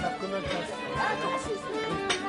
なくなっちゃう。